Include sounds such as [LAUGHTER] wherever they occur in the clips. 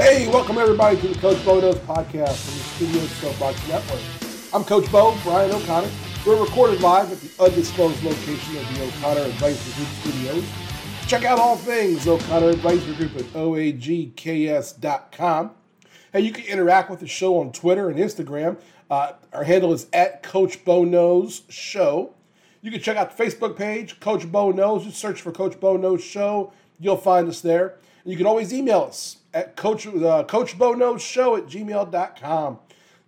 Hey, welcome everybody to the Coach Bo Knows podcast from the Studio Soapbox Network. I'm Coach Bo, Bryan O'Connor. We're recorded live at the undisclosed location of the O'Connor Advisory Group Studios. Check out all things O'Connor Advisory Group at oagks.com. Hey, you can interact with the show on Twitter and Instagram. Uh, our handle is at Coach Bo Knows Show. You can check out the Facebook page, Coach Bo Knows. Just search for Coach Bo Knows Show. You'll find us there. And you can always email us at Coach uh, Coach Bo Knows Show at gmail.com.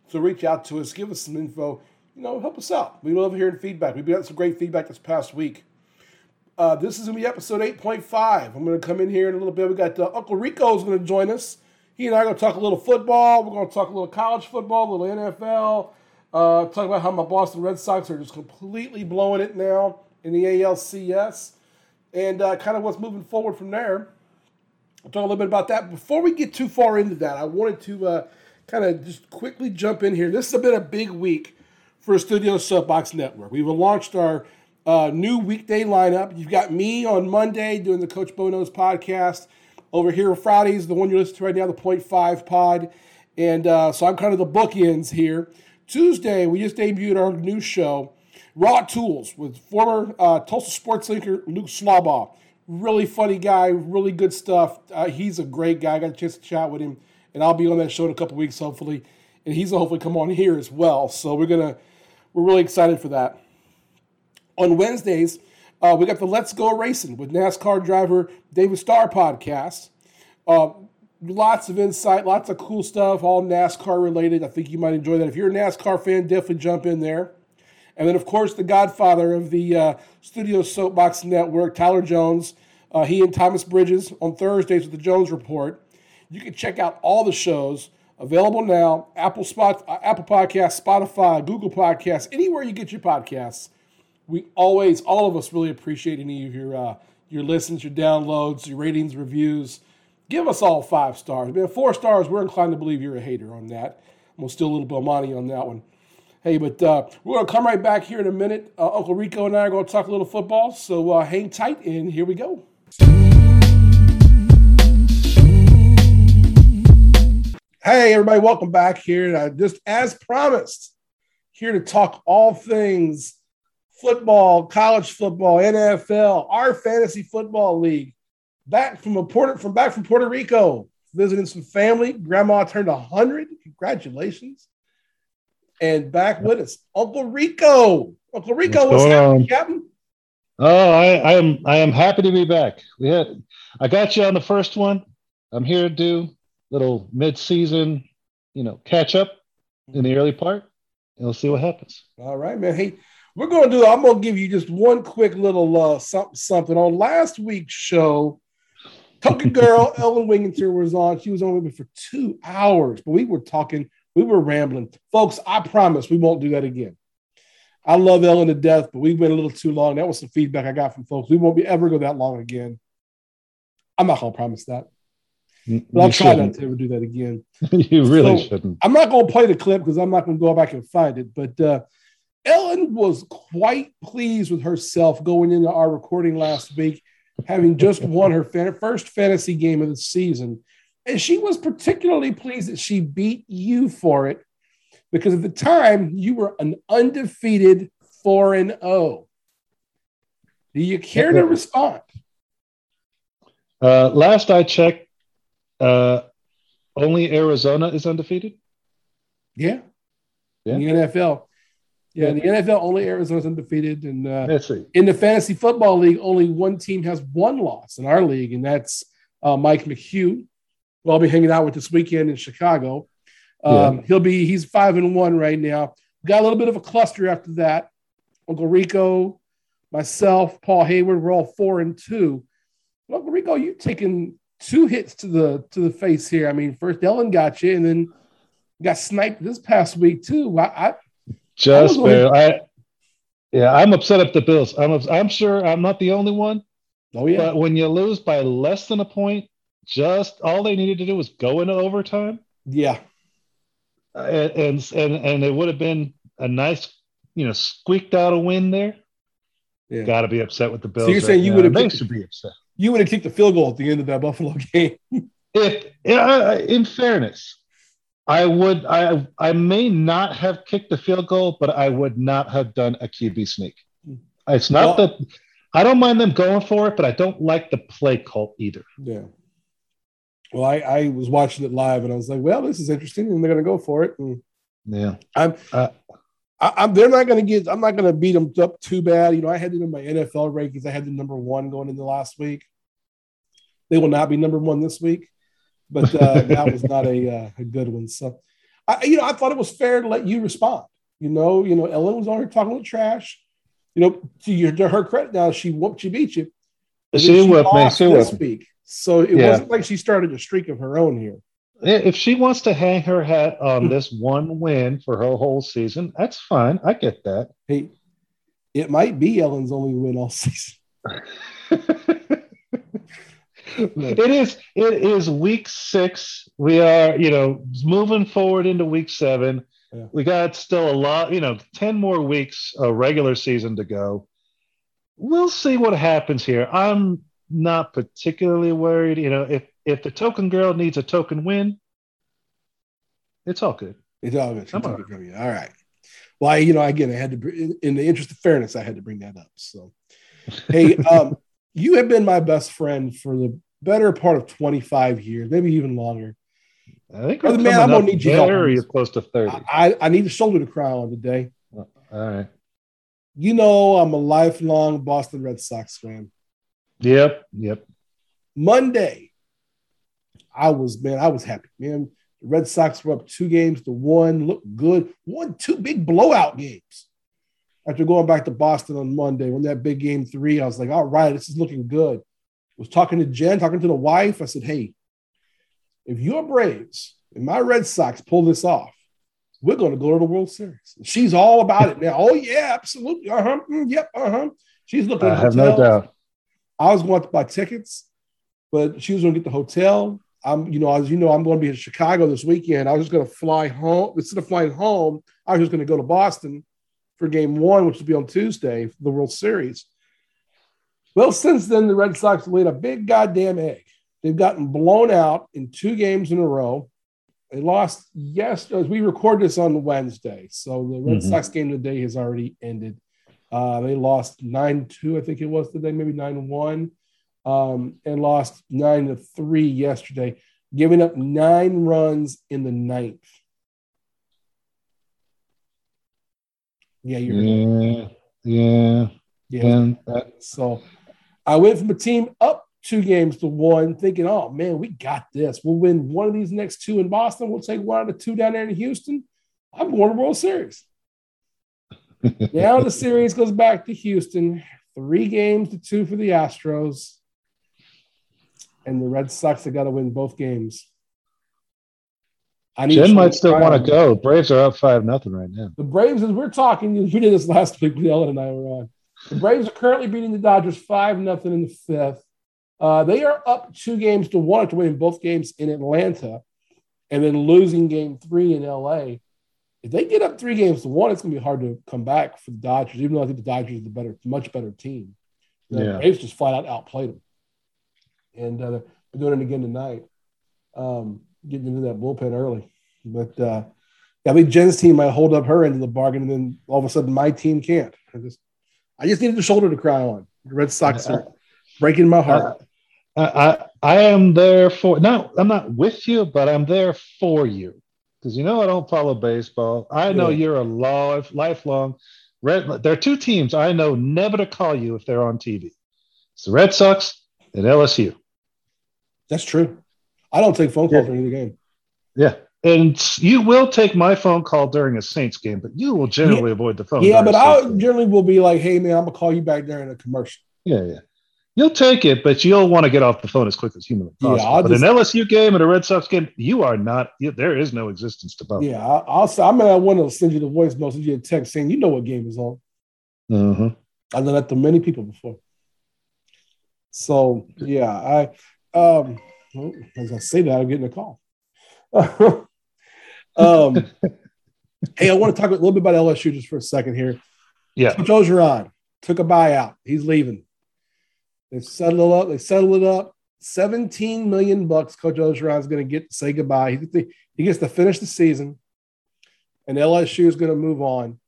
So reach out to us, give us some info, you know, help us out. We love hearing feedback. We've got some great feedback this past week. Uh, this is going to be episode 8.5. I'm going to come in here in a little bit. We got uh, Uncle Rico is going to join us. He and I are going to talk a little football. We're going to talk a little college football, a little NFL. Uh, talk about how my Boston Red Sox are just completely blowing it now in the ALCS and uh, kind of what's moving forward from there. I'll talk a little bit about that. Before we get too far into that, I wanted to uh, kind of just quickly jump in here. This has been a big week for Studio Soapbox Network. We've launched our uh, new weekday lineup. You've got me on Monday doing the Coach Bo Knows podcast. Over here, Fridays, the one you're listening to right now, the Point Five Pod. And uh, so I'm kind of the bookends here. Tuesday, we just debuted our new show, Raw Tools, with former uh, Tulsa sports linker Luke Slawbaugh. Really funny guy, really good stuff. Uh, he's a great guy. I got a chance to chat with him, and I'll be on that show in a couple weeks, hopefully. And he's hopefully come on here as well. So we're gonna we're really excited for that. On Wednesdays, uh, we got the Let's Go Racing with NASCAR driver David Starr podcast. Uh, lots of insight, lots of cool stuff, all NASCAR related. I think you might enjoy that. If you're a NASCAR fan, definitely jump in there. And then, of course, the godfather of the uh, Studio Soapbox Network, Tyler Jones. Uh, he and Thomas Bridges on Thursdays with the Jones Report. You can check out all the shows available now: Apple Spot, uh, Apple Podcasts, Spotify, Google Podcasts, anywhere you get your podcasts. We always, all of us, really appreciate any of your uh, your listens, your downloads, your ratings, reviews. Give us all five stars. Man, four stars, we're inclined to believe you're a hater on that. We'll steal a little money on that one. Hey, but uh, we're going to come right back here in a minute. Uh, Uncle Rico and I are going to talk a little football. So uh, hang tight, and here we go. Hey, everybody, welcome back here. Uh, just as promised, here to talk all things football, college football, NFL, our fantasy football league. Back from a Puerto from back from Puerto Rico, visiting some family. Grandma turned hundred. Congratulations! And back with us, Uncle Rico. Uncle Rico, what's, what's happening, Captain? Oh, I, I am I am happy to be back. We had I got you on the first one. I'm here to do little mid-season, you know, catch up in the early part, and we'll see what happens. All right, man. Hey, we're gonna do. I'm gonna give you just one quick little uh, something. Something on last week's show. Token girl [LAUGHS] Ellen Wingenter was on. She was on with me for two hours, but we were talking. We were rambling, folks. I promise we won't do that again. I love Ellen to death, but we went a little too long. That was some feedback I got from folks. We won't be ever go that long again. I'm not gonna promise that. But I'll try not to ever do that again. [LAUGHS] you really so, shouldn't. I'm not going to play the clip because I'm not going to go back and find it. But uh, Ellen was quite pleased with herself going into our recording last week, having just won her fan- first fantasy game of the season. And she was particularly pleased that she beat you for it because at the time you were an undefeated 4 and 0. Do you care to respond? Uh, last I checked, uh, only Arizona is undefeated. Yeah, yeah. In the NFL. Yeah, in the NFL, only Arizona is undefeated, and uh, in the fantasy football league, only one team has one loss in our league, and that's uh, Mike McHugh, who I'll be hanging out with this weekend in Chicago. Um, yeah. He'll be he's five and one right now. Got a little bit of a cluster after that. Uncle Rico, myself, Paul Hayward, we're all four and two. Uncle Rico, you've taken two hits to the to the face here. I mean, first Ellen got you, and then got sniped this past week too. I, I just I, I yeah, I'm upset at the Bills. I'm I'm sure I'm not the only one. Oh yeah. But when you lose by less than a point, just all they needed to do was go into overtime. Yeah. Uh, and and and it would have been a nice, you know, squeaked out a win there. Yeah. Got to be upset with the Bills. So you're saying right you would have they should be upset you would have kicked the field goal at the end of that Buffalo [LAUGHS] game. if in fairness, I would I I may not have kicked the field goal, but I would not have done a QB sneak. It's not well, that I don't mind them going for it, but I don't like the play call either. Yeah. Well, I, I was watching it live and I was like, well, this is interesting, and they're going to go for it. And yeah, I'm, uh, I, am they're not going to get, I'm not going to beat them up too bad. You know, I had them in my NFL rankings. I had the number one going into last week. They will not be number one this week, but uh, [LAUGHS] that was not a, uh, a good one. So, I, you know, I thought it was fair to let you respond. You know, you know, Ellen was on here talking with trash. You know, to, your, to her credit, now she whooped, she beat you. She, she whipped me. She whipped me. So it yeah. wasn't like she started a streak of her own here. If she wants to hang her hat on hmm. this one win for her whole season, that's fine. I get that. Hey, it might be Ellen's only win all [LAUGHS] season. [LAUGHS] it is it is week six we are you know moving forward into week seven yeah. we got still a lot you know 10 more weeks of regular season to go we'll see what happens here i'm not particularly worried. You know, if if the token girl needs a token win, it's all good. It's all good. All right. all right. Well, I, you know, again, I had to, in the interest of fairness, I had to bring that up. So, hey, [LAUGHS] um, you have been my best friend for the better part of 25 years, maybe even longer. I think man, I'm gonna need you very close to 30. I, I need a shoulder to cry on today. All right. You know, I'm a lifelong Boston Red Sox fan. Yep. Yep. Monday, I was man, I was happy. Man, the Red Sox were up two games to one, looked good. Won two big blowout games. After going back to Boston on Monday, when that big game three, I was like, all right, this is looking good. I was talking to Jen, talking to the wife. I said, hey, if your Braves and my Red Sox pull this off, we're going to go to the World Series. She's all about it now. Oh, yeah, absolutely. Uh huh. Mm, yep. Uh huh. She's looking. I have no doubt. I was going to buy tickets, but she was going to get the hotel. I'm, you know, as you know, I'm going to be in Chicago this weekend. I was just going to fly home. Instead of flying home, I was just going to go to Boston for game one, which will be on Tuesday for the World Series. Well, since then, the Red Sox laid a big goddamn egg. They've gotten blown out in two games in a row. They lost yesterday. As we record this on Wednesday, so the Red mm-hmm. Sox game today has already ended. Uh, they lost 9 2, I think it was today, maybe 9 1, um, and lost 9 to 3 yesterday, giving up nine runs in the ninth. Yeah, you're yeah, yeah, yeah. That, so I went from a team up two games to one, thinking, oh man, we got this. We'll win one of these next two in Boston. We'll take one out of two down there in Houston. I'm going to World Series now the series goes back to Houston. Three games to two for the Astros. And the Red Sox have got to win both games. I need Jen might still want to go. Braves are up five nothing right now. The Braves, as we're talking, we did this last week. [LAUGHS] Ellen and I were on. The Braves are currently beating the Dodgers five nothing in the fifth. Uh, they are up two games to one after winning both games in Atlanta, and then losing game three in LA if they get up three games to one, it's going to be hard to come back for the Dodgers, even though I think the Dodgers are the better, much better team. Know, yeah. The Braves just flat out outplayed them. And uh, they're doing it again tonight, um, getting into that bullpen early. But uh, I think Jen's team might hold up her end of the bargain, and then all of a sudden my team can't. I just, I just needed a shoulder to cry on. The Red Sox are breaking my heart. I, I, I am there for, no, I'm not with you, but I'm there for you because you know I don't follow baseball. I know yeah. you're a life, lifelong Red. There are two teams I know never to call you if they're on TV. It's the Red Sox and LSU. That's true. I don't take phone calls yeah. during the game. Yeah. And you will take my phone call during a Saints game, but you will generally yeah. avoid the phone. Yeah, but I generally will be like, hey, man, I'm going to call you back during a commercial. Yeah, yeah. You'll take it, but you'll want to get off the phone as quick as humanly possible. Yeah, but just, an LSU game and a Red Sox game, you are not. You, there is no existence to both. Yeah, I'll. I'll I'm gonna want to send you the voice note, send you a text saying, "You know what game is on." Mm-hmm. I've done that to many people before. So yeah, I um, as I say that, I'm getting a call. [LAUGHS] um, [LAUGHS] hey, I want to talk a little bit about LSU just for a second here. Yeah, Coach Orgeron took a buyout. He's leaving. They settled it up. They settled it up. 17 million bucks Coach Orgeron is going to get to say goodbye. He, he gets to finish the season, and LSU is going to move on.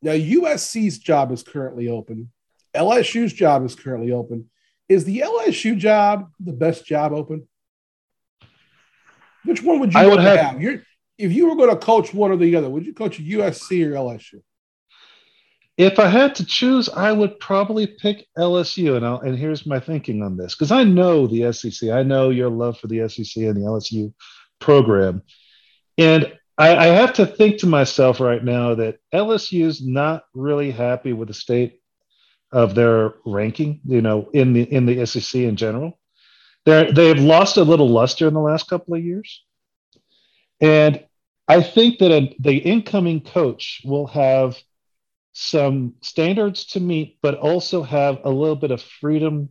Now, USC's job is currently open. LSU's job is currently open. Is the LSU job the best job open? Which one would you I would have? have? If you were going to coach one or the other, would you coach USC or LSU? If I had to choose, I would probably pick LSU. And, I'll, and here's my thinking on this because I know the SEC. I know your love for the SEC and the LSU program. And I, I have to think to myself right now that LSU is not really happy with the state of their ranking, you know, in the in the SEC in general. They're, they've lost a little luster in the last couple of years. And I think that a, the incoming coach will have some standards to meet, but also have a little bit of freedom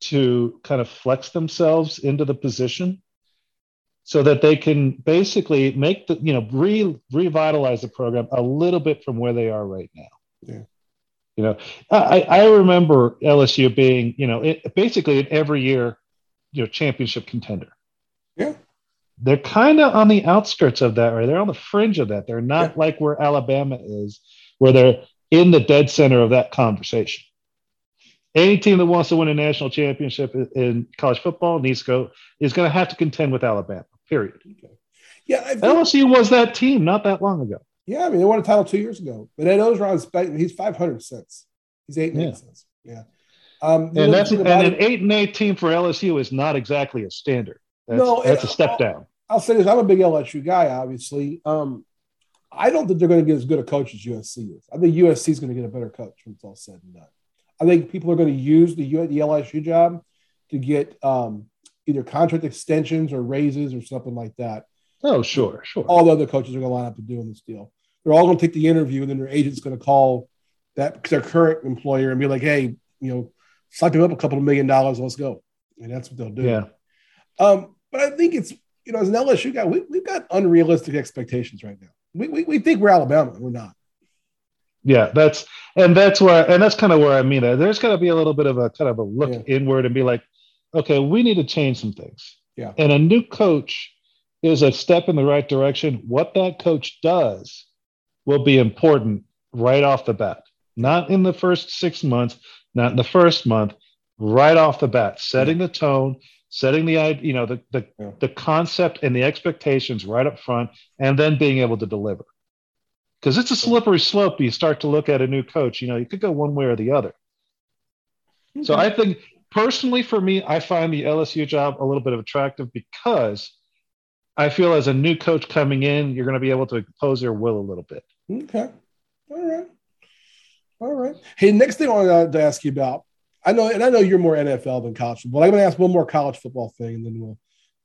to kind of flex themselves into the position so that they can basically make the, you know, re, revitalize the program a little bit from where they are right now. Yeah. You know, I, I remember LSU being, you know, it, basically every year you know championship contender. Yeah. They're kind of on the outskirts of that, right? They're on the fringe of that. They're not yeah. like where Alabama is, where they're in the dead center of that conversation. Any team that wants to win a national championship in college football needs to go is going to have to contend with Alabama. Period. Okay. Yeah, I LSU was that team not that long ago. Yeah, I mean they won a title two years ago, but Ed Orgeron's he's five hundred cents. He's eight and yeah. eight cents. Yeah. Um, and that's and an eight and eight team for LSU is not exactly a standard. That's, no, that's a step I'll, down. I'll say this: I'm a big LSU guy, obviously. Um, I don't think they're going to get as good a coach as USC is. I think USC is going to get a better coach when it's all said and done. I think people are going to use the the LSU job to get um, either contract extensions or raises or something like that. Oh, sure, sure. All the other coaches are going to line up to do in this deal. They're all going to take the interview, and then their agent's going to call that their current employer and be like, "Hey, you know, slap him up a couple of million dollars. Let's go. And that's what they'll do. Yeah. Um, but I think it's, you know, as an LSU guy, we, we've got unrealistic expectations right now. We, we, we think we're Alabama. We're not. Yeah, that's and that's where and that's kind of where I mean that there's got to be a little bit of a kind of a look yeah. inward and be like, okay, we need to change some things. Yeah. And a new coach is a step in the right direction. What that coach does will be important right off the bat, not in the first six months, not in the first month, right off the bat, setting the tone, setting the you know the the, yeah. the concept and the expectations right up front, and then being able to deliver. Because it's a slippery slope. You start to look at a new coach. You know, you could go one way or the other. Okay. So I think personally, for me, I find the LSU job a little bit of attractive because I feel as a new coach coming in, you're going to be able to impose your will a little bit. Okay. All right. All right. Hey, next thing I wanted to ask you about, I know, and I know you're more NFL than college football. I'm going to ask one more college football thing, and then we'll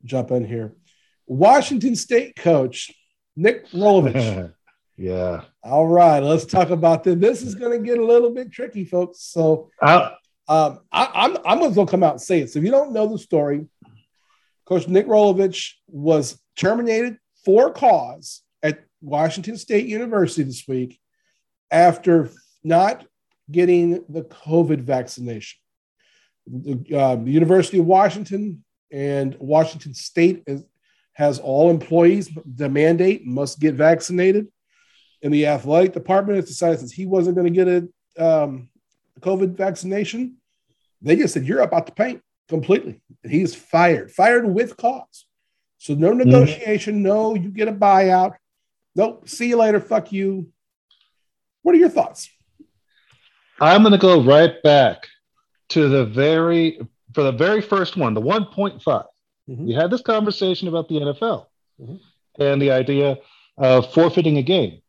jump in here. Washington State coach Nick Rolovich. [LAUGHS] yeah. All right, let's talk about this. This is going to get a little bit tricky, folks. So, um, I, I'm I'm going to come out and say it. So, if you don't know the story, Coach Nick Rolovich was terminated for cause at Washington State University this week after not getting the COVID vaccination. The, uh, the University of Washington and Washington State is, has all employees, the mandate must get vaccinated. And the athletic department has decided since he wasn't going to get a um, COVID vaccination, they just said, You're about to paint completely. And he's fired, fired with cause. So no mm-hmm. negotiation, mm-hmm. no, you get a buyout. Nope, see you later, fuck you. What are your thoughts? I'm going to go right back to the very for the very first one, the 1.5. Mm-hmm. We had this conversation about the NFL mm-hmm. and the idea of forfeiting a game.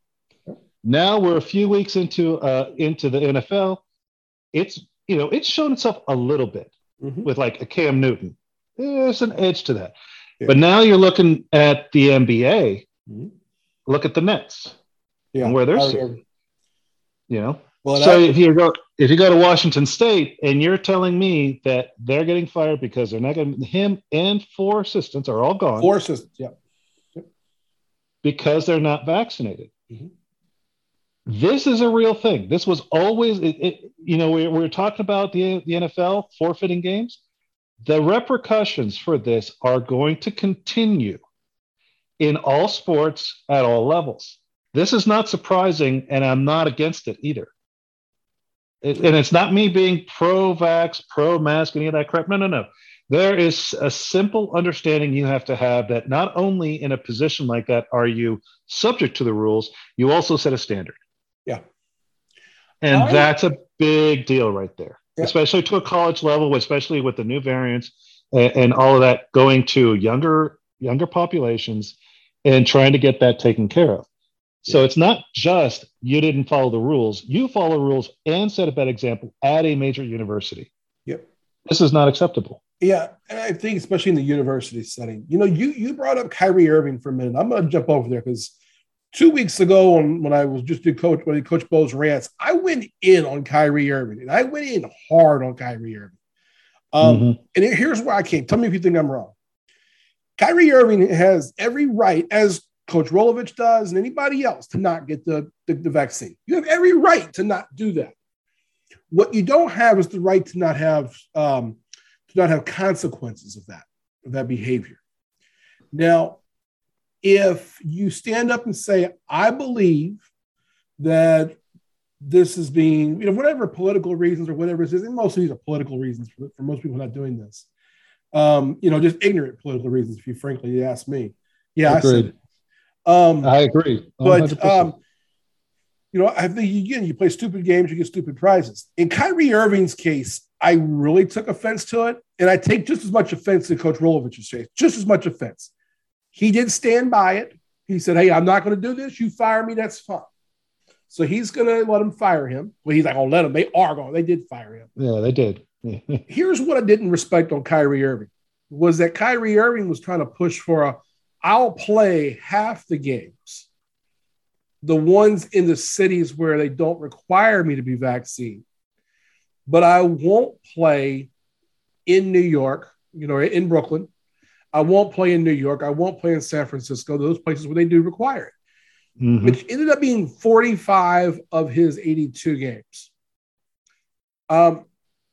Now we're a few weeks into uh, into the NFL. It's you know it's shown itself a little bit mm-hmm. with like a Cam Newton. There's an edge to that. Yeah. But now you're looking at the NBA. Mm-hmm. Look at the Nets yeah. and where they're sitting. You know, well, so if you go if you go to Washington State and you're telling me that they're getting fired because they're not going him and four assistants are all gone. Four assistants, yeah. Yep. Because they're not vaccinated. Mm-hmm. This is a real thing. This was always, it, it, you know, we, we were talking about the, the NFL forfeiting games. the repercussions for this are going to continue in all sports at all levels. This is not surprising, and I'm not against it either. It, and it's not me being pro vax, pro mask, any of that crap. No, no, no. There is a simple understanding you have to have that not only in a position like that are you subject to the rules, you also set a standard. Yeah. And I, that's a big deal right there, yeah. especially to a college level, especially with the new variants and, and all of that going to younger younger populations and trying to get that taken care of. So it's not just you didn't follow the rules, you follow rules and set a bad example at a major university. Yep. This is not acceptable. Yeah, and I think especially in the university setting, you know, you you brought up Kyrie Irving for a minute. I'm going to jump over there because two weeks ago, when, when I was just did coach when Coach Bo's rants, I went in on Kyrie Irving, and I went in hard on Kyrie Irving. Um, mm-hmm. And here's where I came. Tell me if you think I'm wrong. Kyrie Irving has every right, as Coach Rolovich does, and anybody else, to not get the, the, the vaccine. You have every right to not do that. What you don't have is the right to not have um, to not have consequences of that of that behavior. Now, if you stand up and say, "I believe that this is being, you know, whatever political reasons or whatever it is, and most of these are political reasons for, for most people not doing this, um, you know, just ignorant political reasons, if you frankly ask me. Yeah, Agreed. I said um, I agree. 100%. But um, you know, I think again, you play stupid games, you get stupid prizes. In Kyrie Irving's case, I really took offense to it, and I take just as much offense to Coach Rolovich's case, just as much offense. He did stand by it. He said, "Hey, I'm not going to do this. You fire me, that's fine." So he's going to let him fire him. Well, he's like, "I'll let him." They are going. They did fire him. Yeah, they did. Here's what I didn't respect on Kyrie Irving was that Kyrie Irving was trying to push for a I'll play half the games, the ones in the cities where they don't require me to be vaccinated, but I won't play in New York, you know, in Brooklyn. I won't play in New York. I won't play in San Francisco, those places where they do require it, mm-hmm. which ended up being 45 of his 82 games. Um,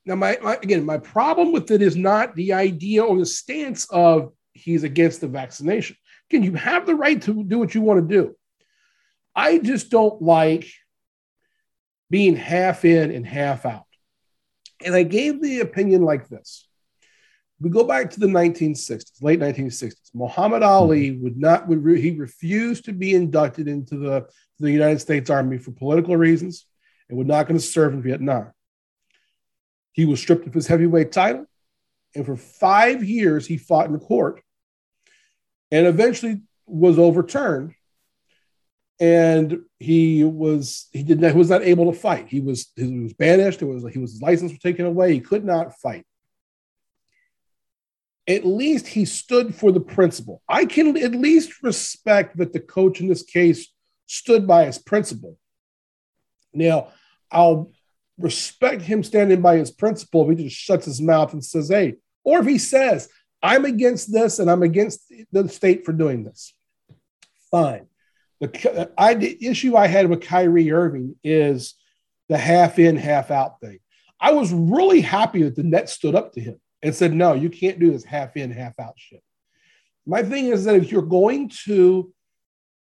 now, my, my, again, my problem with it is not the idea or the stance of he's against the vaccination. Again, you have the right to do what you want to do. I just don't like being half in and half out. And I gave the opinion like this. We go back to the 1960s, late 1960s. Muhammad mm-hmm. Ali would not would re, he refused to be inducted into the, the United States Army for political reasons and was not going to serve in Vietnam. He was stripped of his heavyweight title, and for five years he fought in court and eventually was overturned. And he was he did not he was not able to fight. He was he was banished. It was he was his license was taken away. He could not fight. At least he stood for the principle. I can at least respect that the coach in this case stood by his principle. Now i'll respect him standing by his principle if he just shuts his mouth and says hey or if he says I'm against this and I'm against the state for doing this. Fine. The, I, the issue I had with Kyrie Irving is the half in, half out thing. I was really happy that the Nets stood up to him and said, no, you can't do this half in, half out shit. My thing is that if you're going to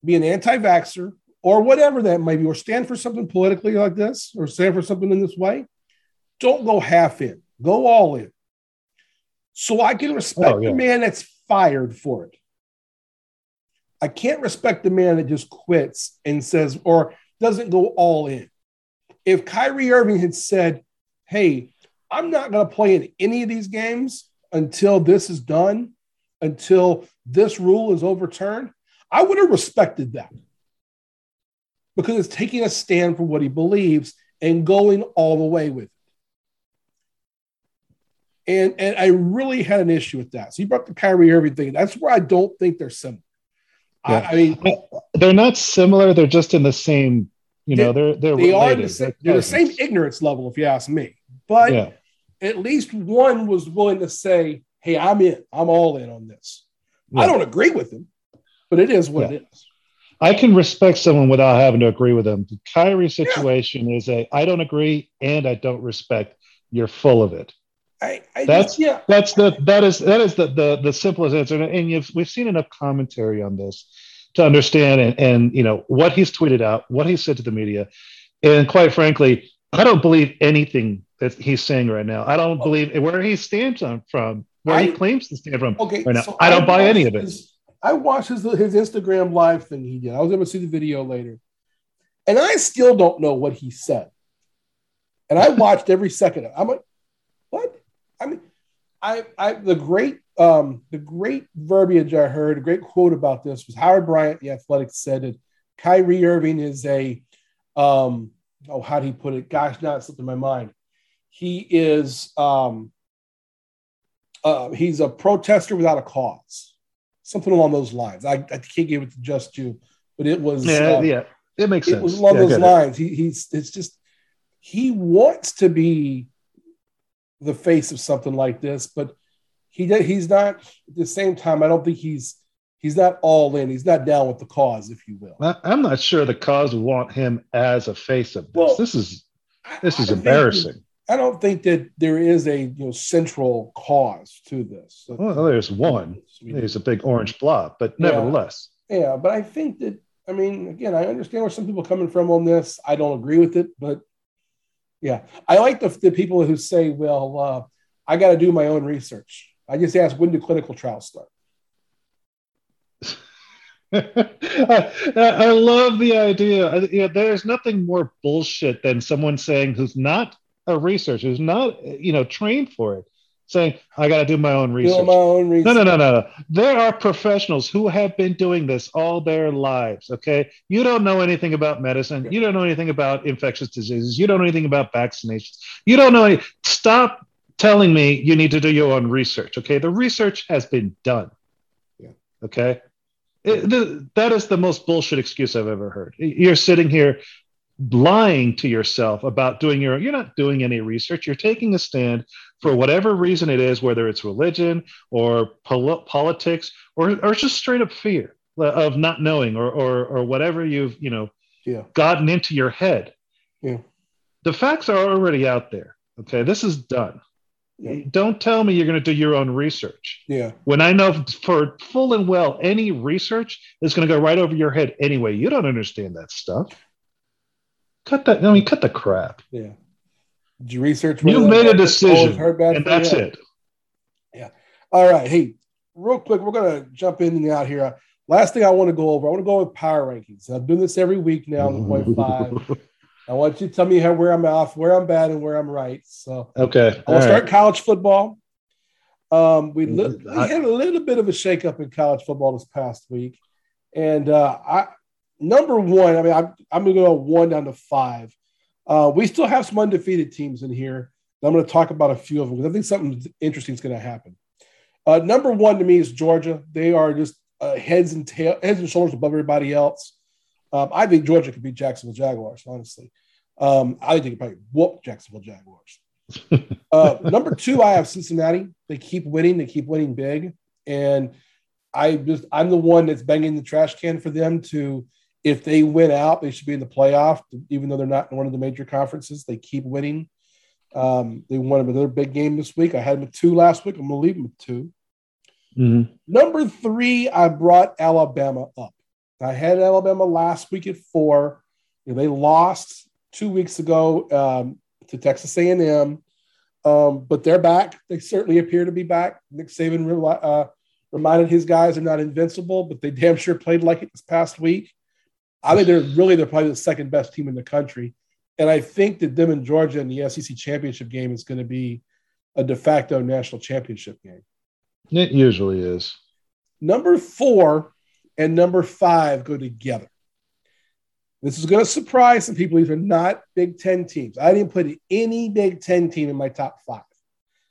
be an anti vaxxer or whatever that might be, or stand for something politically like this, or stand for something in this way, don't go half in, go all in. So I can respect oh, yeah. the man that's fired for it. I can't respect the man that just quits and says, or doesn't go all in. If Kyrie Irving had said, Hey, I'm not going to play in any of these games until this is done, until this rule is overturned, I would have respected that because it's taking a stand for what he believes and going all the way with it. And and I really had an issue with that. So you brought the Kyrie Irving thing. That's where I don't think they're similar. Yeah. I, I, mean, they're not similar. They're just in the same. You know, they're they're they related. are the same, they're, the same ignorance level, if you ask me. But yeah. at least one was willing to say, "Hey, I'm in. I'm all in on this." Yeah. I don't agree with him, but it is what it is. I can respect someone without having to agree with them. The Kyrie situation is a I don't agree and I don't respect. You're full of it. I, I that's just, yeah. That's the that is that is the the, the simplest answer. And you've, we've seen enough commentary on this to understand and, and you know what he's tweeted out, what he said to the media, and quite frankly, I don't believe anything that he's saying right now. I don't believe where he stands on from, where I, he claims to stand from okay, right now. So I don't I buy any of it. His, I watched his his Instagram live thing he did. I was able to see the video later, and I still don't know what he said. And I watched every second. Of it. I'm like? I mean, I, I the great um, the great verbiage I heard, a great quote about this was Howard Bryant, the Athletic, said that Kyrie Irving is a um, oh, how did he put it? Gosh, now it's in my mind. He is um, uh, he's a protester without a cause, something along those lines. I, I can't give it to just you, but it was yeah, uh, yeah, it makes sense. It was along yeah, those lines. He, he's it's just he wants to be the face of something like this, but he he's not at the same time. I don't think he's he's not all in. He's not down with the cause, if you will. I'm not sure the cause want him as a face of this. Well, this is this is I embarrassing. I don't think that there is a you know central cause to this. Well, there's one. There's a big orange blob, but nevertheless. Yeah, yeah, but I think that I mean, again, I understand where some people are coming from on this. I don't agree with it, but yeah, I like the, the people who say, "Well, uh, I got to do my own research." I just ask, when do clinical trials start? [LAUGHS] I, love the idea. Yeah, there's nothing more bullshit than someone saying who's not a researcher, who's not you know trained for it, saying I got to do my own research. my own research. No, no, no, no, no. There are professionals who have been doing this all their lives. Okay, you don't know anything about medicine. You don't know anything about infectious diseases. You don't know anything about vaccinations. You don't know. Any, stop telling me you need to do your own research. Okay, the research has been done. Yeah. Okay. It, the, that is the most bullshit excuse I've ever heard. You're sitting here lying to yourself about doing your you're not doing any research you're taking a stand for whatever reason it is whether it's religion or pol- politics or or just straight up fear of not knowing or or or whatever you've you know yeah. gotten into your head yeah the facts are already out there okay this is done yeah. don't tell me you're going to do your own research yeah when i know for full and well any research is going to go right over your head anyway you don't understand that stuff Cut that. I mean, cut the crap. Yeah. Did you research? You made a decision, and that's it. Yeah. All right. Hey, real quick, we're gonna jump in and out here. Last thing I want to go over, I want to go with power rankings. I'm doing this every week now on the point five. I want you to tell me how where I'm off, where I'm bad, and where I'm right. So okay, I'll start right. college football. Um, we, li- we had a little bit of a shakeup in college football this past week, and uh, I number one, I mean, I'm, I'm going to go one down to five. Uh, we still have some undefeated teams in here. I'm going to talk about a few of them because I think something interesting is going to happen. Uh, number one to me is Georgia. They are just uh, heads and tail, heads and shoulders above everybody else. Um, I think Georgia could beat Jacksonville Jaguars. Honestly, um, I think they could probably whoop Jacksonville Jaguars. [LAUGHS] uh, number two, I have Cincinnati. They keep winning. They keep winning big, and I just I'm the one that's banging the trash can for them to if they win out, they should be in the playoff, even though they're not in one of the major conferences. They keep winning. Um, they won another big game this week. I had them at two last week. I'm going to leave them at 2 mm-hmm. Number three, I brought Alabama up. I had Alabama last week at four. You know, they lost two weeks ago um, to Texas A&M, um, but they're back. They certainly appear to be back. Nick Saban uh, reminded his guys they're not invincible, but they damn sure played like it this past week. I think they're really they're probably the second best team in the country, and I think that them in Georgia in the SEC championship game is going to be a de facto national championship game. It usually is. Number four and number five go together. This is going to surprise some people. These are not Big Ten teams. I didn't put any Big Ten team in my top five.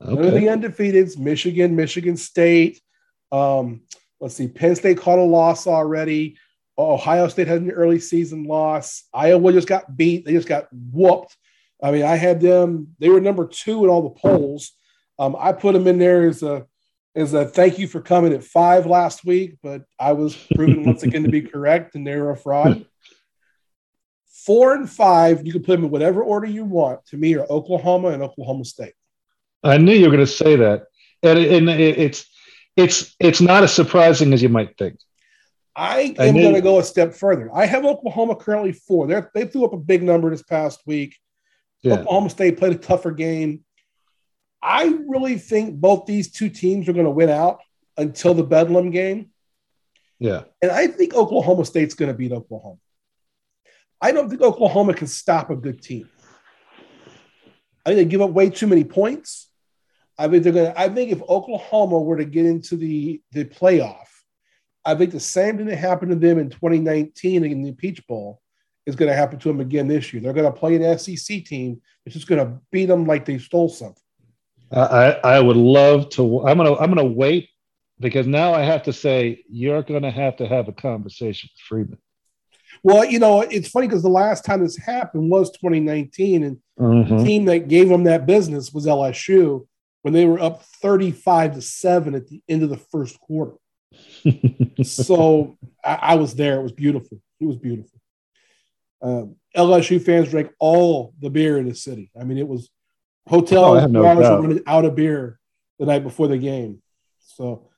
Okay. None of the undefeateds: Michigan, Michigan State. Um, let's see, Penn State caught a loss already. Ohio State had an early season loss. Iowa just got beat. They just got whooped. I mean, I had them. They were number two in all the polls. Um, I put them in there as a as a thank you for coming at five last week, but I was proven once again to be correct, and they were a fraud. Four and five, you can put them in whatever order you want. To me, are Oklahoma and Oklahoma State. I knew you were going to say that, and, it, and it, it's it's it's not as surprising as you might think. I am going to go a step further. I have Oklahoma currently four. They they threw up a big number this past week. Yeah. Oklahoma State played a tougher game. I really think both these two teams are going to win out until the Bedlam game. Yeah. And I think Oklahoma State's going to beat Oklahoma. I don't think Oklahoma can stop a good team. I think they give up way too many points. I think they're going to, I think if Oklahoma were to get into the, the playoff, I think the same thing that happened to them in 2019 in the Peach Bowl is going to happen to them again this year. They're going to play an SEC team that's just going to beat them like they stole something. I, I would love to. I'm gonna I'm gonna wait because now I have to say you're gonna have to have a conversation with Freeman. Well, you know, it's funny because the last time this happened was 2019, and mm-hmm. the team that gave them that business was LSU when they were up 35 to seven at the end of the first quarter. [LAUGHS] so I, I, was there. It was beautiful. It was beautiful. Um, LSU fans drank all the beer in the city. I mean, it was hotels, oh, no were running out of beer the night before the game. So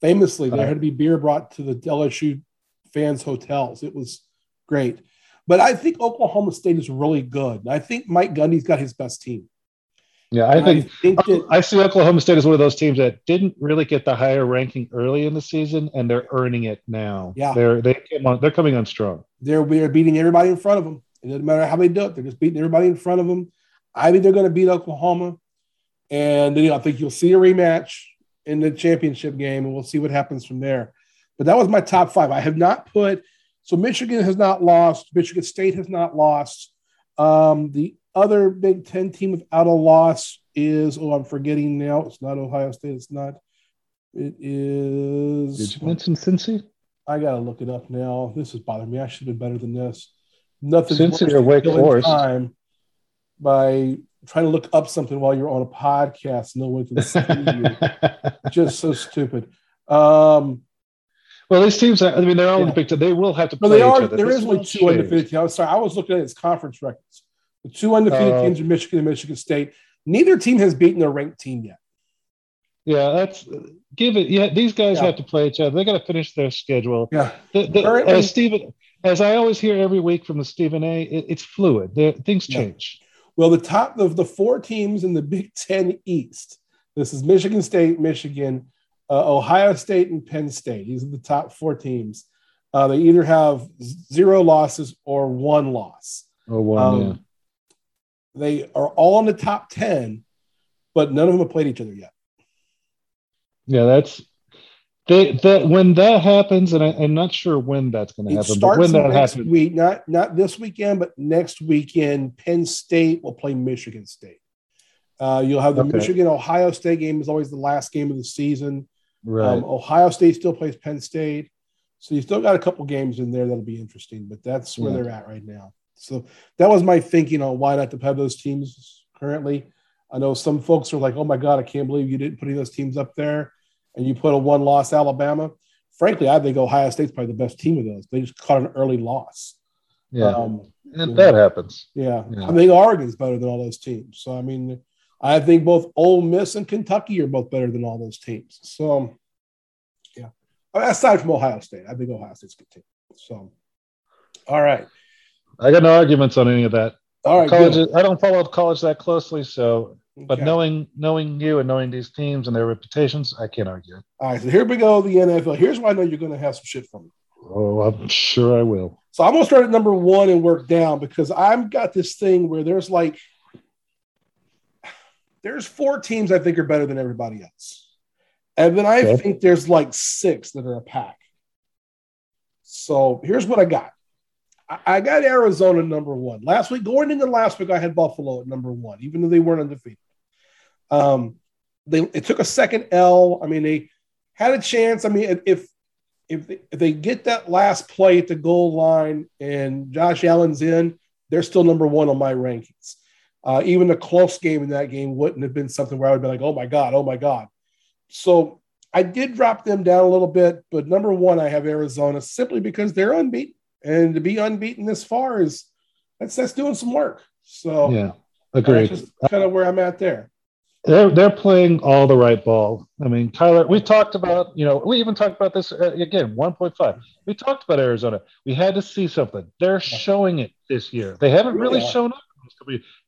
famously, there had to be beer brought to the LSU fans' hotels. It was great. But I think Oklahoma State is really good. I think Mike Gundy's got his best team. Yeah, I think, I, think that, I see Oklahoma State as one of those teams that didn't really get the higher ranking early in the season, and they're earning it now. Yeah, they're they came on, they're coming on strong. They're they're beating everybody in front of them. It doesn't matter how they do it; they're just beating everybody in front of them. I think they're going to beat Oklahoma, and then I think you'll see a rematch in the championship game, and we'll see what happens from there. But that was my top five. I have not put so Michigan has not lost. Michigan State has not lost. Um, the other Big Ten team without a loss is oh, I'm forgetting now. It's not Ohio State. It's not. It is. Did you mention Cincy? I gotta look it up now. This is bothering me. I should have been better than this. Nothing. Cincy or Wake Forest. Time by trying to look up something while you're on a podcast. No one can see you. [LAUGHS] Just so stupid. Um, well, these teams, I mean, they're all yeah. big. They will have to play they are, each other. There this is only two undefeated teams. I sorry, I was looking at its conference records. The two undefeated uh, teams are Michigan and Michigan State. Neither team has beaten a ranked team yet. Yeah, that's give it. Yeah, these guys yeah. have to play each other. They got to finish their schedule. Yeah. The, the, as Stephen, as I always hear every week from the Stephen A, it, it's fluid. Things change. Well, the top of the four teams in the Big Ten East. This is Michigan State, Michigan, uh, Ohio State and Penn State. These are the top four teams. Uh, they either have zero losses or one loss. Oh, one, um, yeah. They are all in the top 10, but none of them have played each other yet. Yeah, that's they that when that happens, and I, am not sure when that's going to happen. But when that next happens, week, not not this weekend, but next weekend, Penn State will play Michigan State. Uh, you'll have the okay. Michigan Ohio State game is always the last game of the season. Right. Um, Ohio State still plays Penn State. So you still got a couple games in there that'll be interesting, but that's where yeah. they're at right now. So that was my thinking on why not to have those teams currently. I know some folks are like, "Oh my God, I can't believe you didn't put any of those teams up there," and you put a one-loss Alabama. Frankly, I think Ohio State's probably the best team of those. They just caught an early loss. Yeah, um, and that know, happens. Yeah. yeah, I think Oregon's better than all those teams. So I mean, I think both Ole Miss and Kentucky are both better than all those teams. So, yeah, aside from Ohio State, I think Ohio State's a good team. So, all right. I got no arguments on any of that. All right, college. I don't follow up college that closely, so but knowing knowing you and knowing these teams and their reputations, I can't argue. All right, so here we go. The NFL. Here's why I know you're going to have some shit from me. Oh, I'm sure I will. So I'm going to start at number one and work down because I've got this thing where there's like there's four teams I think are better than everybody else. And then I okay. think there's like six that are a pack. So here's what I got. I got Arizona number one. Last week, going into last week, I had Buffalo at number one, even though they weren't undefeated. Um, they it took a second L. I mean, they had a chance. I mean, if if they, if they get that last play at the goal line and Josh Allen's in, they're still number one on my rankings. Uh, even a close game in that game wouldn't have been something where I would be like, oh my God, oh my God. So I did drop them down a little bit, but number one, I have Arizona simply because they're unbeaten. And to be unbeaten this far is that's that's doing some work. So yeah, agreed. That's kind of where I'm at there. they're they're playing all the right ball. I mean, Kyler, we talked about, you know, we even talked about this uh, again, 1.5. We talked about Arizona. We had to see something. They're showing it this year. They haven't really Yeah. shown up.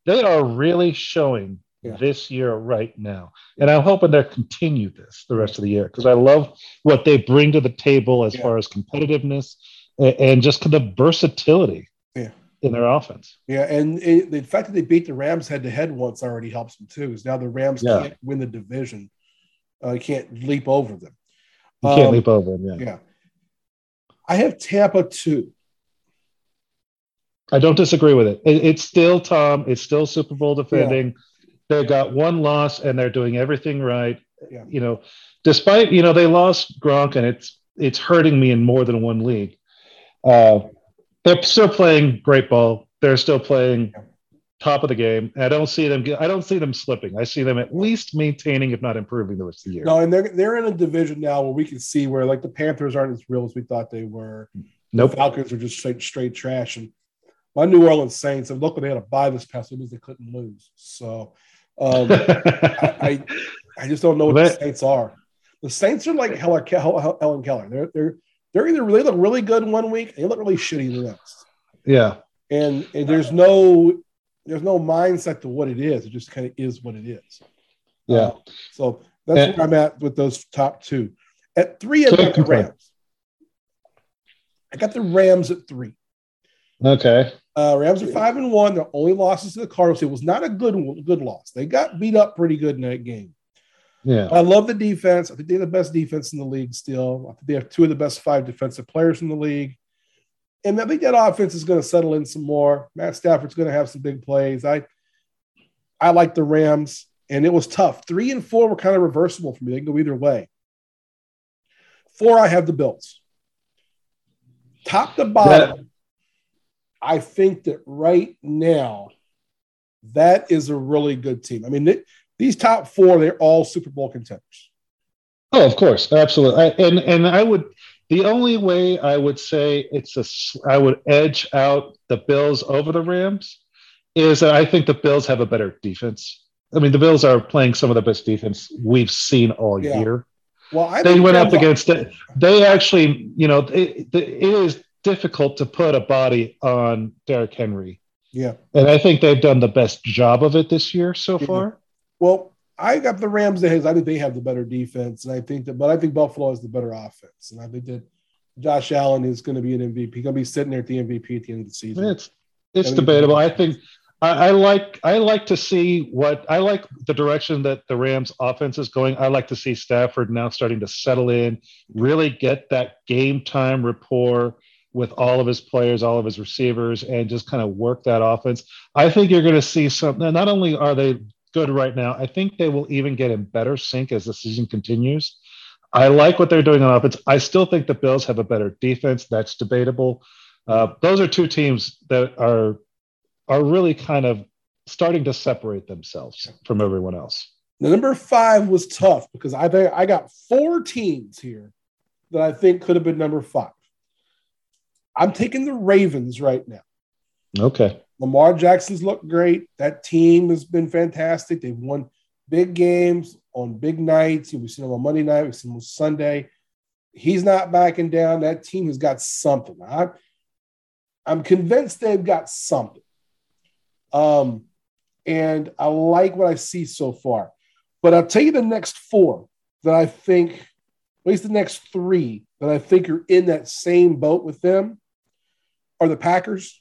They are really showing Yeah. this year right now. And I'm hoping they'll continue this the rest of the year because I love what they bring to the table as Yeah. far as competitiveness and, and just the versatility Yeah. in their offense. Yeah, and it, the fact that they beat the Rams head to head once already helps them too. Because now the Rams Yeah. can't win the division, uh, can't leap over them. You can't Um, leap over them. Yeah. Yeah, I have Tampa two. I don't disagree with it. it. It's still Tom. It's still Super Bowl defending. They got one loss and they're doing everything right. Yeah. You know, despite you know they lost Gronk and it's it's hurting me in more than one league. Uh, they're still playing great ball. They're still playing top of the game. I don't see them. I don't see them slipping. I see them at least maintaining, if not improving, the rest of the year. No, and they're they're in a division now where we can see where like the Panthers aren't as real as we thought they were. Nope. Falcons are just straight straight trash. And my New Orleans Saints, and look, they had a bye this past week because they couldn't lose. So um, [LAUGHS] I, I I just don't know what the Saints are. The Saints are like Helen, Hel- Helen Keller. They're they're they're either really look really good one week, and they look really shitty the next. yeah. And and there's no there's no mindset to what it is. It just kind of is what it is. Yeah. Uh, so that's And- where I'm at with those top two. At three, I got the Rams. I got the Rams at three. Okay. Uh, Rams are five and one. Their only losses to the Cardinals. It was not a good good loss. They got beat up pretty good in that game. Yeah. I love the defense. I think they're the best defense in the league still. I think they have two of the best five defensive players in the league. And I think that offense is going to settle in some more. Matt Stafford's going to have some big plays. I I like the Rams, and it was tough. Three and four were kind of reversible for me. They can go either way. Four, I have the Bills. Top to bottom, I think that right now, that is a really good team. I mean, th- these top four, they're all Super Bowl contenders. Oh, of course, absolutely. I, and and I would the only way I would say it's a I would edge out the Bills over the Rams is that I think the Bills have a better defense. I mean, the Bills are playing some of the best defense we've seen all Yeah. year. Well, I They went up against it. They actually, you know, it, it is difficult to put a body on Derrick Henry, Yeah. and I think they've done the best job of it this year so Yeah. far. Well, I got the Rams ahead. I think they have the better defense, and I think that, but I think Buffalo has the better offense, and I think that Josh Allen is going to be an MVP. Going to be sitting there at the MVP at the end of the season. It's it's debatable. I think I, I like I like to see what I like the direction that the Rams offense is going. I like to see Stafford now starting to settle in, really get that game time rapport with all of his players, all of his receivers, and just kind of work that offense. I think you're going to see something. Not only are they good right now, I think they will even get in better sync as the season continues. I like what they're doing on offense. I still think the Bills have a better defense. That's debatable. Uh, those are two teams that are are really kind of starting to separate themselves from everyone else. The number five was tough because I think I got four teams here that I think could have been number five. I'm taking the Ravens right now. Okay. Lamar Jackson's looked great. That team has been fantastic. They've won big games on big nights. We've seen them on Monday night. We've seen them on Sunday. He's not backing down. That team has got something. I, I'm convinced they've got something. Um, and I like what I see so far. But I'll tell you the next four that I think, at least the next three that I think are in that same boat with them are the Packers.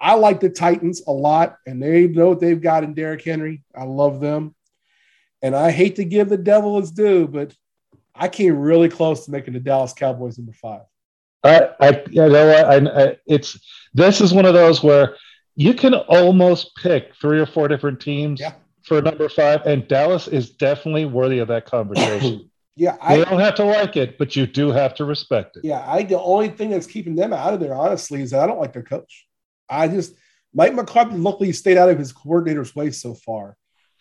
I like the Titans a lot, and they know what they've got in Derrick Henry. I love them. And I hate to give the devil his due, but I came really close to making the Dallas Cowboys number five. I, I, you know what? I, I, it's this is one of those where you can almost pick three or four different teams Yeah. for number five, and Dallas is definitely worthy of that conversation. [LAUGHS] Yeah, you I don't have to like it, but you do have to respect it. yeah, I the only thing that's keeping them out of there, honestly, is that I don't like their coach. I just Mike McCarthy luckily stayed out of his coordinator's way so far.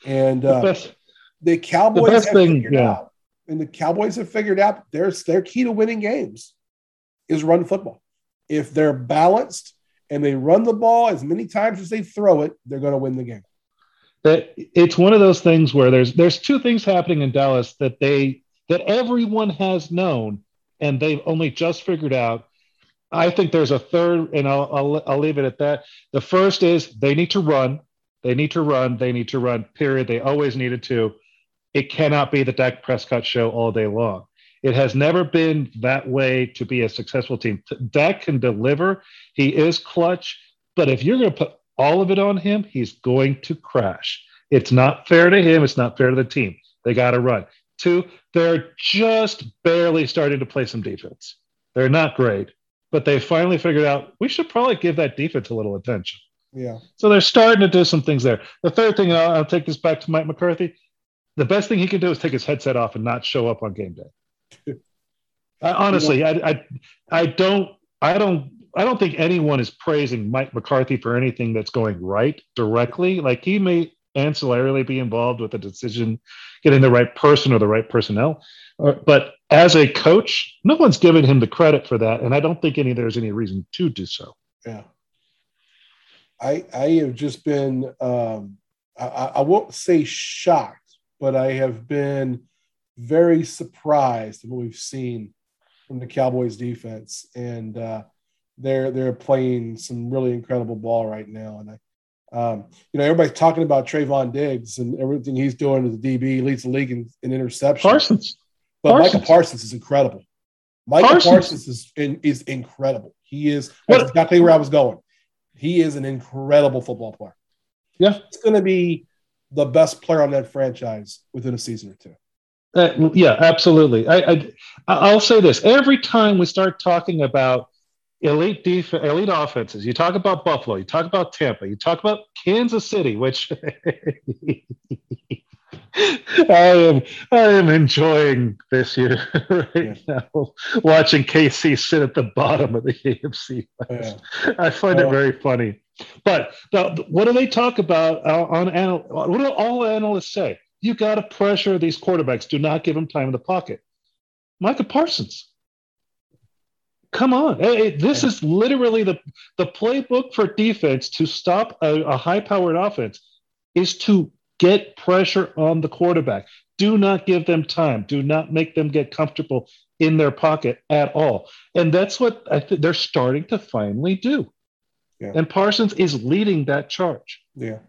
And The uh, best- the Cowboys best have thing, figured yeah. out, and the Cowboys have figured out their their key to winning games is run football. If they're balanced and they run the ball as many times as they throw it, they're going to win the game. that it's one of those things where there's there's two things happening in Dallas that they that everyone has known and they've only just figured out. I think there's a third, and I'll, I'll, I'll leave it at that. The first is they need to run. They need to run. They need to run. Period. They always needed to. It cannot be the Dak Prescott show all day long. It has never been that way to be a successful team. Dak can deliver. He is clutch, but if you're going to put all of it on him, he's going to crash. It's not fair to him. It's not fair to the team. They got to run. Two, they're just barely starting to play some defense. They're not great, but they finally figured out we should probably give that defense a little attention. Yeah. So they're starting to do some things there. The third thing, I'll, I'll take this back to Mike McCarthy. The best thing he can do is take his headset off and not show up on game day. [LAUGHS] I, honestly, I, I, I don't, I don't, I don't think anyone is praising Mike McCarthy for anything that's going right directly. Like he may ancillarily be involved with the decision, getting the right person or the right personnel. But as a coach, no one's given him the credit for that, and I don't think any there's any reason to do so. Yeah, I I have just been um, I, I won't say shocked, but I have been very surprised at what we've seen from the Cowboys defense, and uh, they're they're playing some really incredible ball right now, and I um, you know, everybody's talking about Trevon Diggs and everything he's doing as a DB, leads the league in, in interception. Parsons. But Parsons. Micah Parsons is incredible. Michael Parsons, Parsons is, in, is incredible. He is that's exactly where I was going. He is an incredible football player. Yeah. It's going to be the best player on that franchise within a season or two. Uh, yeah, absolutely. I, I I'll say this: every time we start talking about elite defense, elite offenses. You talk about Buffalo, you talk about Tampa, you talk about Kansas City, which [LAUGHS] I am I am enjoying this year [LAUGHS] right yeah. now, watching KC sit at the bottom of the [LAUGHS] AFC. Yeah. I find it very funny. But the, what do they talk about uh, on anal- what do all analysts say? You got to pressure these quarterbacks. Do not give them time in the pocket. Micah Parsons come on. Hey, this is literally the the playbook for defense to stop a, a high powered offense is to get pressure on the quarterback. Do not give them time. Do not make them get comfortable in their pocket at all. And that's what i think they're starting to finally do. Yeah. and parsons is leading that charge. Yeah.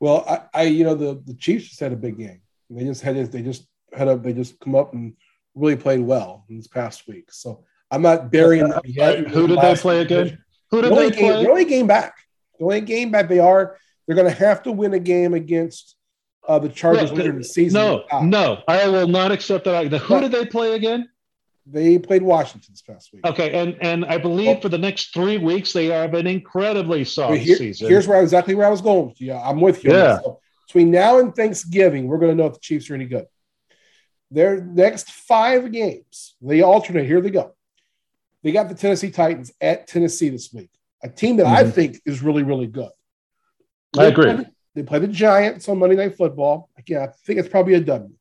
Well i, I you know the the chiefs just had a big game. They just had they just had a they just come up and really played well in this past week. So I'm not burying them yet. Who did they play again? Who did they game, play? The only game back. The only game back they are. They're going to have to win a game against uh, the Chargers later in the season. No, no, I will not accept that. Who but did they play again? They played Washington this past week. Okay, and and I believe oh. for the next three weeks they have an incredibly soft here, season. Here's where exactly where I was going. Yeah, I'm with you. Yeah. So between now and Thanksgiving, we're going to know if the Chiefs are any good. Their next five games, they alternate. Here they go. They got the Tennessee Titans at Tennessee this week, a team that mm-hmm. I think is really, really good. They I agree. Play, they play the Giants on Monday Night Football. Again, I think it's probably a W.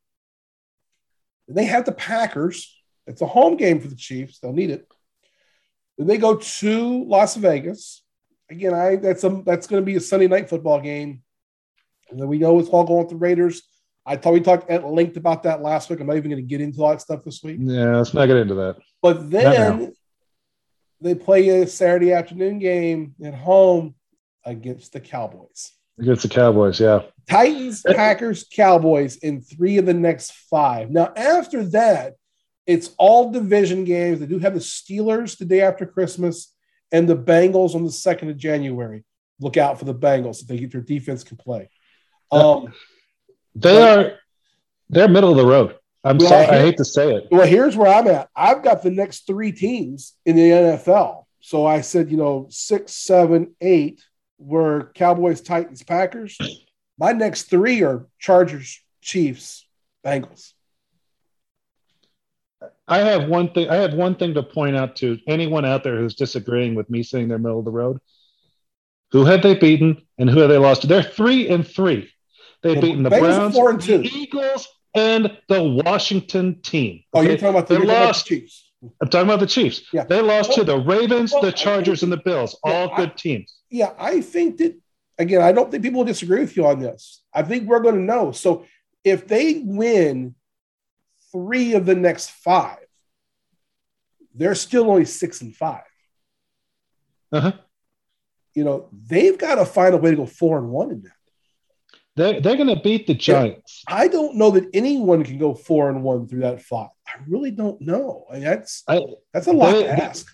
they have the Packers. It's a home game for the Chiefs. They'll need it. Then they go to Las Vegas. Again, I that's a that's going to be a Sunday night football game. And then we know it's all going with the Raiders. I thought we talked at length about that last week. I'm not even going to get into all that stuff this week. Yeah, let's not get into that. But then they play a Saturday afternoon game at home against the Cowboys. Against the Cowboys, yeah. Titans, Packers, Cowboys in three of the next five. Now, after that, it's all division games. They do have the Steelers the day after Christmas and the Bengals on the 2nd of January. Look out for the Bengals if they get their defense can play. Um, they are they're middle of the road. I'm well, sorry, I hate to say it. Well, here's where I'm at. I've got the next three teams in the NFL. So I said, you know, six, seven, eight were Cowboys, Titans, Packers. My next three are Chargers, Chiefs, Bengals. I have one thing. I have one thing to point out to anyone out there who's disagreeing with me saying they're middle of the road. Who have they beaten and who have they lost? They're three and three. They've beaten the Browns, four and two. the Eagles, and the Washington team. Oh, you're talking about the, lost, the Chiefs. I'm talking about the Chiefs. Yeah. They lost well, to the Ravens, well, the Chargers, think, and the Bills. All yeah, good teams. Yeah, I think that again, I don't think people will disagree with you on this. I think we're going to know. So if they win three of the next five, they're still only six and 5 Uh-huh. You know, they've got to find a way to go four and one in that. They they're going to beat the Giants. I don't know that anyone can go four and one through that five. I really don't know. I mean, that's I, that's a lot they- to ask.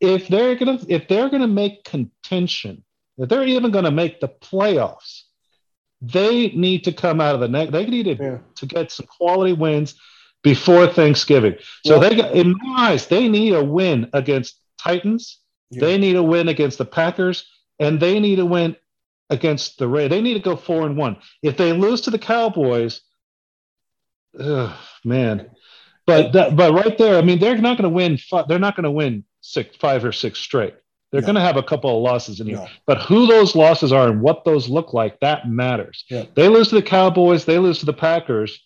if they're gonna if they're gonna make contention, if they're even gonna make the playoffs, they need to come out of the neck. They need to, Yeah. to get some quality wins before Thanksgiving. So Well- they got in my eyes, they need a win against Titans. Yeah. They need a win against the Packers, and they need a win against the Ray. They need to go four and one. If they lose to the Cowboys, ugh, man. But that, but right there, I mean, they're not going to win. fi- They're not going to win six, five or six straight. They're No. going to have a couple of losses in here. No. But who those losses are and what those look like, that matters. Yeah. They lose to the Cowboys. They lose to the Packers.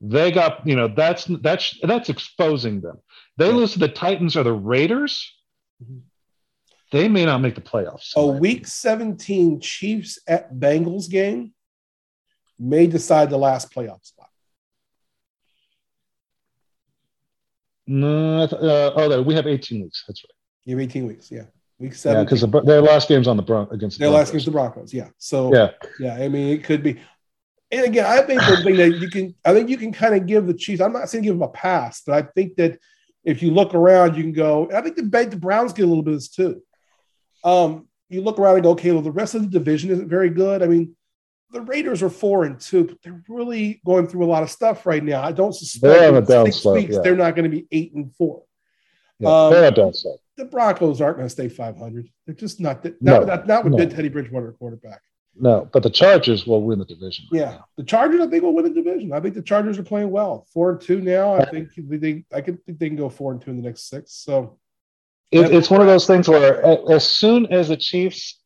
They got, you know, that's that's that's exposing them. They Yeah. lose to the Titans or the Raiders. Mm-hmm. They may not make the playoffs. A week 17 Chiefs at Bengals game may decide the last playoff spot. No, uh, oh, there- we have 18 weeks. That's right. You have 18 weeks. Yeah. Week Yeah, 17. because the, their last game's on the Bron- against the Their last Broncos. against the Broncos. Yeah. So Yeah, Yeah, I mean, it could be. And again, I think the thing that you can, I think you can kind of give the Chiefs. I'm not saying give them a pass, but I think that if you look around, you can go. I think the the Browns get a little bit of this too. Um, you look around and go, okay, well, the rest of the division isn't very good. I mean, the Raiders are four and two, but they're really going through a lot of stuff right now. I don't suspect down six slope, weeks yeah. they're not going to be eight and four. yeah. Um, they're not downside. The Broncos aren't going to stay 500. They're just not. That, No, not, not, not with no. Teddy Bridgewater at quarterback. No, but the Chargers will win the division. right Yeah, now. the Chargers, I think, will win the division. I think the Chargers are playing well. Four and two now. I think they, they I could think they can go four and two in the next six. So It, it's one of those things where as soon as the Chiefs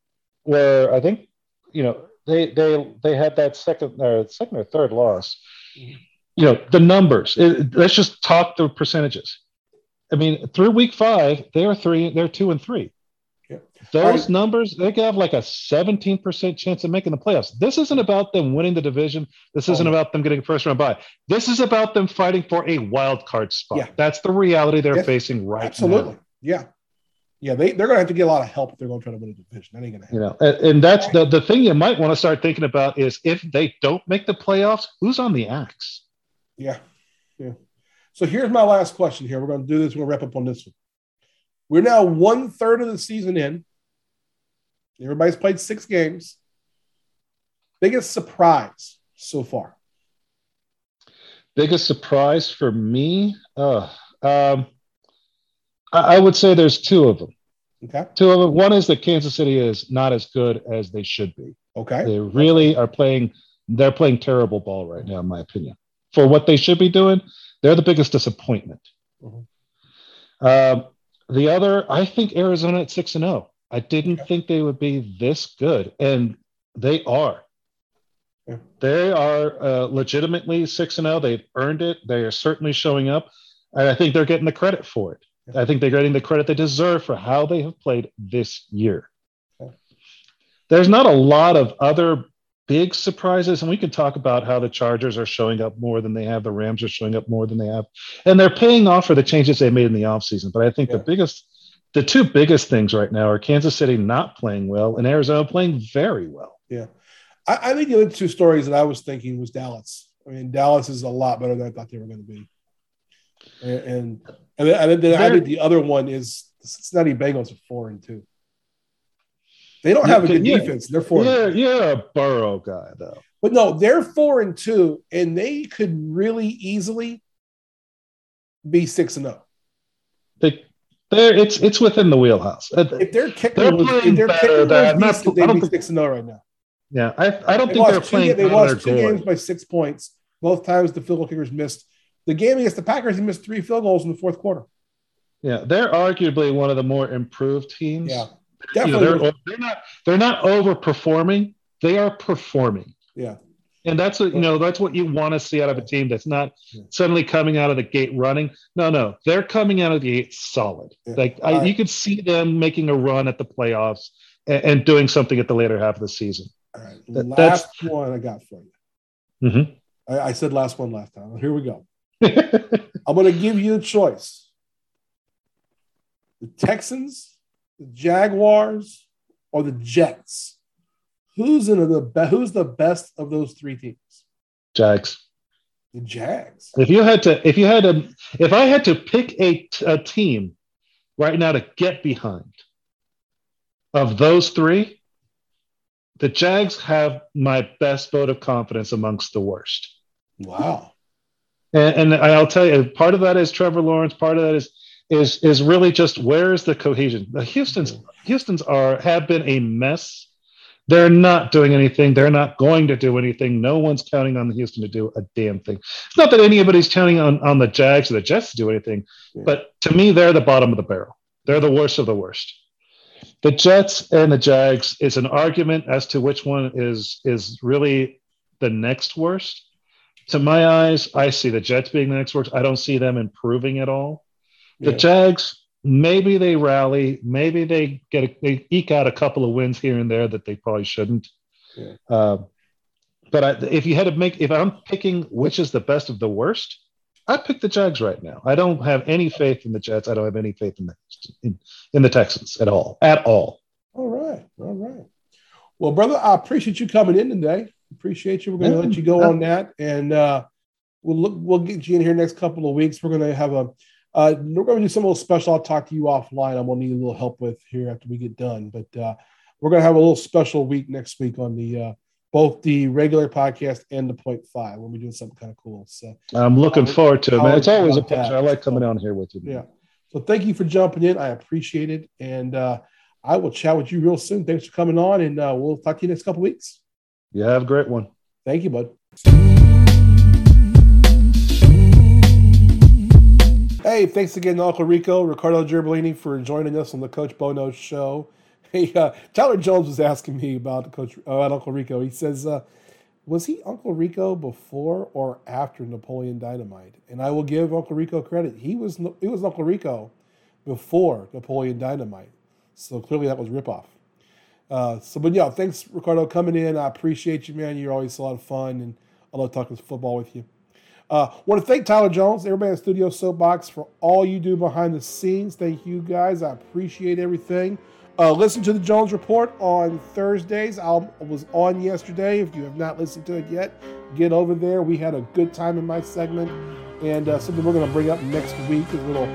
were, I think, you know, they they they had that second or second or third loss. You know, the numbers. It- let's just talk the percentages. I mean, through week five, they are three. They're two and three. Yeah. Those numbers, they have like a 17% chance of making the playoffs. This isn't about them winning the division. This isn't Oh. about them getting a first round bye. This is about them fighting for a wild card spot. Yeah. That's the reality they're Yes. facing right absolutely, now. yeah, yeah. They they're going to have to get a lot of help if they're going to try to win a division. That ain't going to happen. You know, and, and that's the, the thing you might want to start thinking about is if they don't make the playoffs, who's on the axe? Yeah, yeah. So here's my last question. Here we're going to do this. We're going to wrap up on this one. We're now one third of the season in. Everybody's played six games. Biggest surprise so far. Biggest surprise for me? Uh, um, I, I would say there's two of them. Okay. Two of them. One is that Kansas City is not as good as they should be. Okay. They really are playing. They're playing terrible ball right now, in my opinion. For what they should be doing, they're the biggest disappointment. Mhm. Um, the other, I think Arizona at six and zero. I didn't think they would be this good, and they are. Yeah. They are uh, legitimately six and zero. They've earned it. They are certainly showing up, and I think they're getting the credit for it. I think they're getting the credit they deserve for how they have played this year. Yeah. There's not a lot of other big surprises, and we can talk about how the Chargers are showing up more than they have. The Rams are showing up more than they have, and they're paying off for the changes they made in the offseason. But I think Yeah. the biggest, the two biggest things right now are Kansas City not playing well and Arizona playing very well. Yeah. I, I think the other two stories that I was thinking was Dallas. I mean, Dallas is a lot better than I thought they were going to be. And and, and then, and then I think the other one is the Cincinnati Bengals are four and two. They don't have a good Yeah. defense. They're four. and Yeah, a Burrow guy though. But no, they're four and two, and they could really easily be six and oh. zero. They, they're, it's it's within the wheelhouse. Uh, If their kicker They're was, playing their better than- not- decent, they'd don't be think- six and zero right now. Yeah, I, I don't They think they're two, playing. they lost two games by six points. Both times the field goal kickers missed. The game against the Packers, he missed three field goals in the fourth quarter. Yeah, they're arguably one of the more improved teams. Yeah, You know, definitely. they're, they're not they're not overperforming. They are performing. yeah, And that's what you know. That's what you want to see out of a team that's not Yeah. suddenly coming out of the gate running. No, no, they're coming out of the gate solid. Yeah. Like I, right. you could see them making a run at the playoffs. and, and, doing something at the later half of the season. All right, that, last that's... one I got for you. Mm-hmm. I, I, said last one last time. Here we go. I'm going to give you a choice: the Texans, the Jaguars, or the Jets. Who's in the be- Who's the best of those three teams? Jags. The Jags. If you had to, if you had to, if I had to pick a, a team right now to get behind of those three, the Jags have my best vote of confidence amongst the worst. Wow. And, and I'll tell you, part of that is Trevor Lawrence. Part of that is is is really just where is the cohesion? The Houston's Houston's are have been a mess they're not doing anything. They're not going to do anything. No one's counting on the Houston to do a damn thing. It's not that anybody's counting on, on the Jags or the Jets to do anything, yeah. but to me, they're the bottom of the barrel. They're the worst of the worst. The Jets and the Jags is an argument as to which one is is really the next worst. To my eyes, I see the Jets being the next worst. I don't see them improving at all. The yeah. Jags, maybe they rally, maybe they get a, they eke out a couple of wins here and there that they probably shouldn't. Yeah. Uh, but I, if you had to make, if I'm picking which is the best of the worst, I pick the Jags right now. I don't have any faith in the Jets. I don't have any faith in the in, in the Texans at all, at all. All right, all right. Well, brother, I appreciate you coming in today. Appreciate you. We're going to let you go on that, and uh, we'll look, we'll get you in here next couple of weeks. We're going to have a uh, we're going to do some little special. I'll talk to you offline. I'm going to need a little help with here after we get done. But uh, we're going to have a little special week next week on the uh, both the regular podcast and the point five. We'll be doing something kind of cool. So I'm looking forward to it, man. It's always a pleasure. I like coming so, on here with you. Man. Yeah. So thank you for jumping in. I appreciate it, and uh, I will chat with you real soon. Thanks for coming on, and uh, we'll talk to you next couple weeks. Yeah, have a great one. Thank you, bud. Hey, thanks again to Uncle Rico, Ricardo Gierbolini, for joining us on the Coach Bo Knows show. [LAUGHS] Hey, uh, Tyler Jones was asking me about Coach uh, about Uncle Rico. He says, uh, "Was he Uncle Rico before or after Napoleon Dynamite?" And I will give Uncle Rico credit. He was he was Uncle Rico before Napoleon Dynamite. So clearly that was ripoff. Uh, so, but yeah, thanks Ricardo coming in. I appreciate you, man. You're always a lot of fun, and I love talking football with you. Uh, want to thank Tyler Jones, everybody in Studio Soapbox, for all you do behind the scenes. Thank you guys. I appreciate everything. Uh, listen to the Jones Report on Thursdays. I was on yesterday. If you have not listened to it yet, get over there. We had a good time in my segment, and uh, something we're going to bring up next week is a little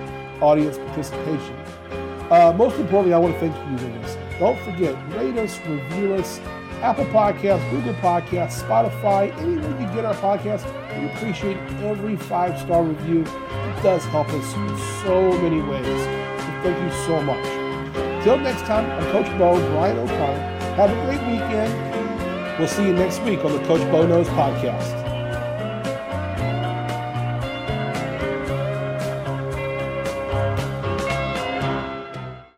audience participation. Uh, most importantly, I want to thank you, Willis. Don't forget, rate us, review us, Apple Podcasts, Google Podcasts, Spotify, anywhere you get our podcast. We appreciate every five star review. It does help us in so many ways. So thank you so much. Till next time, I'm Coach Bo, Bryan O'Connor. Have a great weekend. We'll see you next week on the Coach Bo Knows podcast.